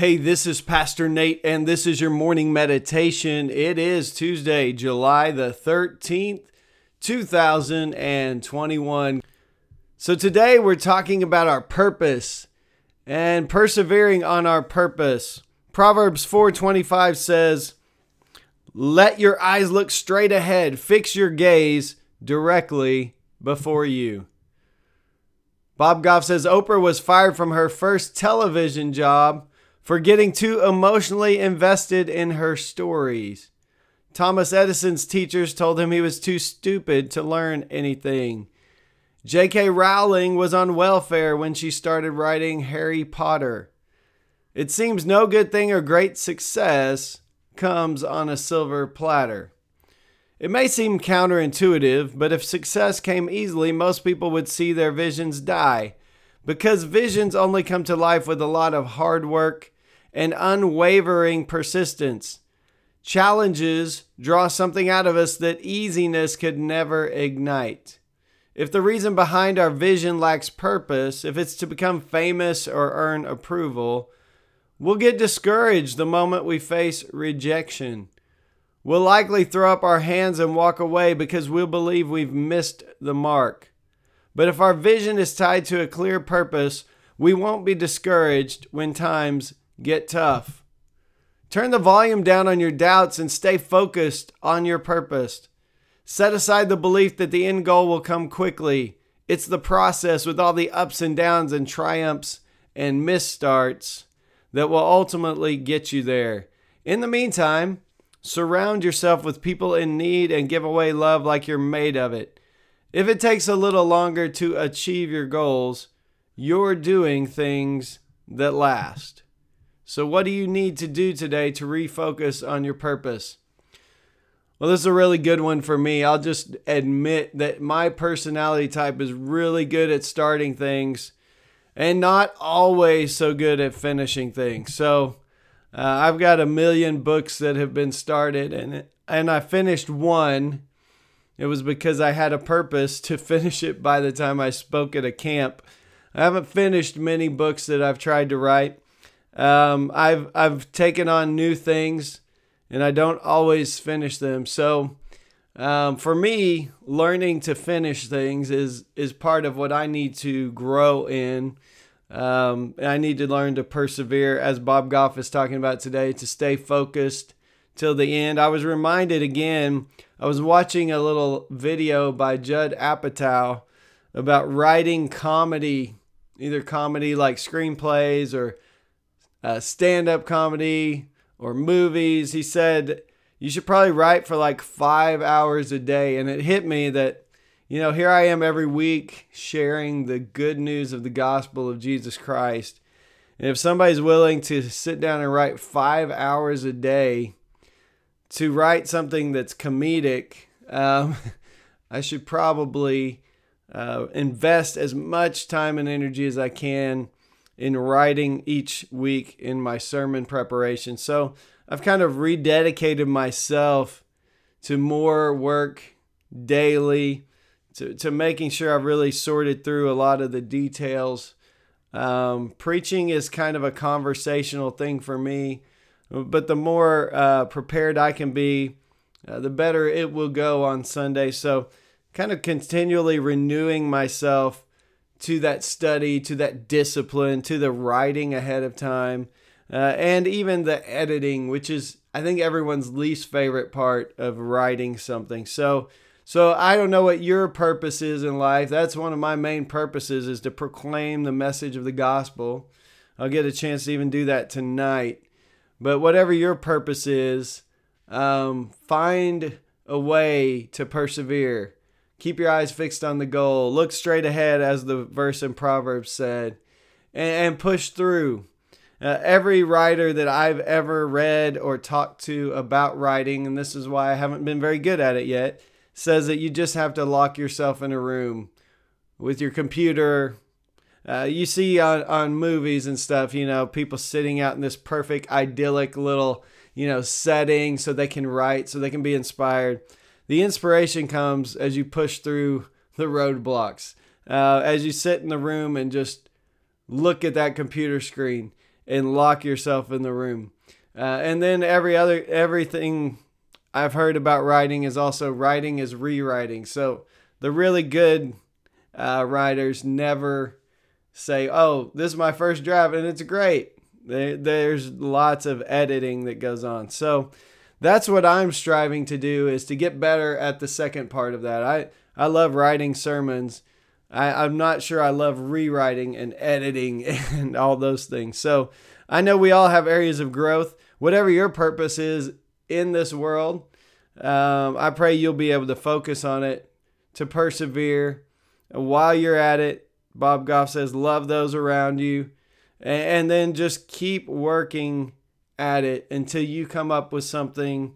Hey, this is Pastor Nate, and this is your morning meditation. It is Tuesday, July the 13th, 2021. So, today we're talking about our purpose and persevering on our purpose. Proverbs 4:25 says, "Let your eyes look straight ahead, fix your gaze directly before you." Bob Goff says Oprah was fired from her first television job for getting too emotionally invested in her stories. Thomas Edison's teachers told him he was too stupid to learn anything. J.K. Rowling was on welfare when she started writing Harry Potter. It seems no good thing or great success comes on a silver platter. It may seem counterintuitive, but if success came easily, most people would see their visions die because visions only come to life with a lot of hard work and unwavering persistence. Challenges draw something out of us that easiness could never ignite. If the reason behind our vision lacks purpose, if it's to become famous or earn approval, we'll get discouraged the moment we face rejection. We'll likely throw up our hands and walk away because we'll believe we've missed the mark. But if our vision is tied to a clear purpose, we won't be discouraged when times get tough. Turn the volume down on your doubts and stay focused on your purpose. Set aside the belief that the end goal will come quickly. It's the process with all the ups and downs and triumphs and misstarts that will ultimately get you there. In the meantime, surround yourself with people in need and give away love like you're made of it. If it takes a little longer to achieve your goals, you're doing things that last. So, what do you need to do today to refocus on your purpose? Well, this is a really good one for me. I'll just admit that my personality type is really good at starting things and not always so good at finishing things. So, uh, I've got a million books that have been started and and I finished one it was because I had a purpose to finish it by the time I spoke at a camp. I haven't finished many books that I've tried to write. Um, I've I've taken on new things, and I don't always finish them. So, um, for me, learning to finish things is is part of what I need to grow in. Um, I need to learn to persevere, as Bob Goff is talking about today, to stay focused till the end. I was reminded again I was watching a little video by Judd Apatow about writing comedy, either comedy like screenplays or uh, stand up comedy or movies. He said, You should probably write for like five hours a day. And it hit me that, you know, here I am every week sharing the good news of the gospel of Jesus Christ. And if somebody's willing to sit down and write five hours a day, to write something that's comedic, um, I should probably uh, invest as much time and energy as I can in writing each week in my sermon preparation. So I've kind of rededicated myself to more work daily, to, to making sure I've really sorted through a lot of the details. Um, preaching is kind of a conversational thing for me. But the more uh, prepared I can be, uh, the better it will go on Sunday. So, kind of continually renewing myself to that study, to that discipline, to the writing ahead of time, uh, and even the editing, which is, I think, everyone's least favorite part of writing something. So, so I don't know what your purpose is in life. That's one of my main purposes is to proclaim the message of the gospel. I'll get a chance to even do that tonight. But whatever your purpose is, um, find a way to persevere. Keep your eyes fixed on the goal. Look straight ahead, as the verse in Proverbs said, and, and push through. Uh, every writer that I've ever read or talked to about writing, and this is why I haven't been very good at it yet, says that you just have to lock yourself in a room with your computer. Uh, you see on, on movies and stuff, you know, people sitting out in this perfect, idyllic little, you know, setting so they can write, so they can be inspired. The inspiration comes as you push through the roadblocks, uh, as you sit in the room and just look at that computer screen and lock yourself in the room. Uh, and then every other everything I've heard about writing is also writing is rewriting. So the really good uh, writers never say, "Oh, this is my first draft and it's great." There's lots of editing that goes on. So that's what I'm striving to do is to get better at the second part of that. I I love writing sermons I, I'm not sure I love rewriting and editing and all those things. So I know we all have areas of growth. Whatever your purpose is in this world, um, I pray you'll be able to focus on it, to persevere. And While you're at it, Bob Goff says, love those around you, and, and then just keep working at it until you come up with something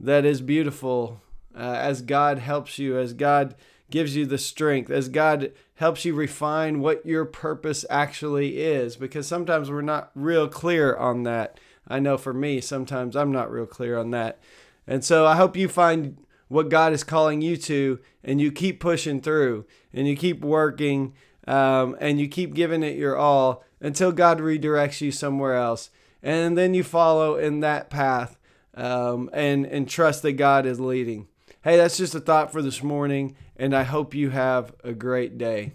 that is beautiful uh, as God helps you, as God gives you the strength, as God helps you refine what your purpose actually is, because sometimes we're not real clear on that. I know for me, sometimes I'm not real clear on that. And so I hope you find what God is calling you to, and you keep pushing through, and you keep working, um, and you keep giving it your all until God redirects you somewhere else. And then you follow in that path um, and, and trust that God is leading. Hey, that's just a thought for this morning, and I hope you have a great day.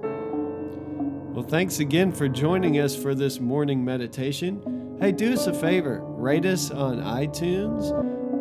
Well, thanks again for joining us for this morning meditation. Hey, do us a favor rate us on iTunes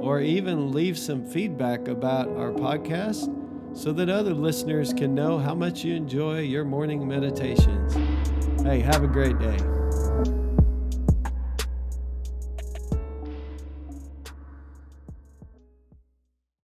or even leave some feedback about our podcast so that other listeners can know how much you enjoy your morning meditations. Hey, have a great day.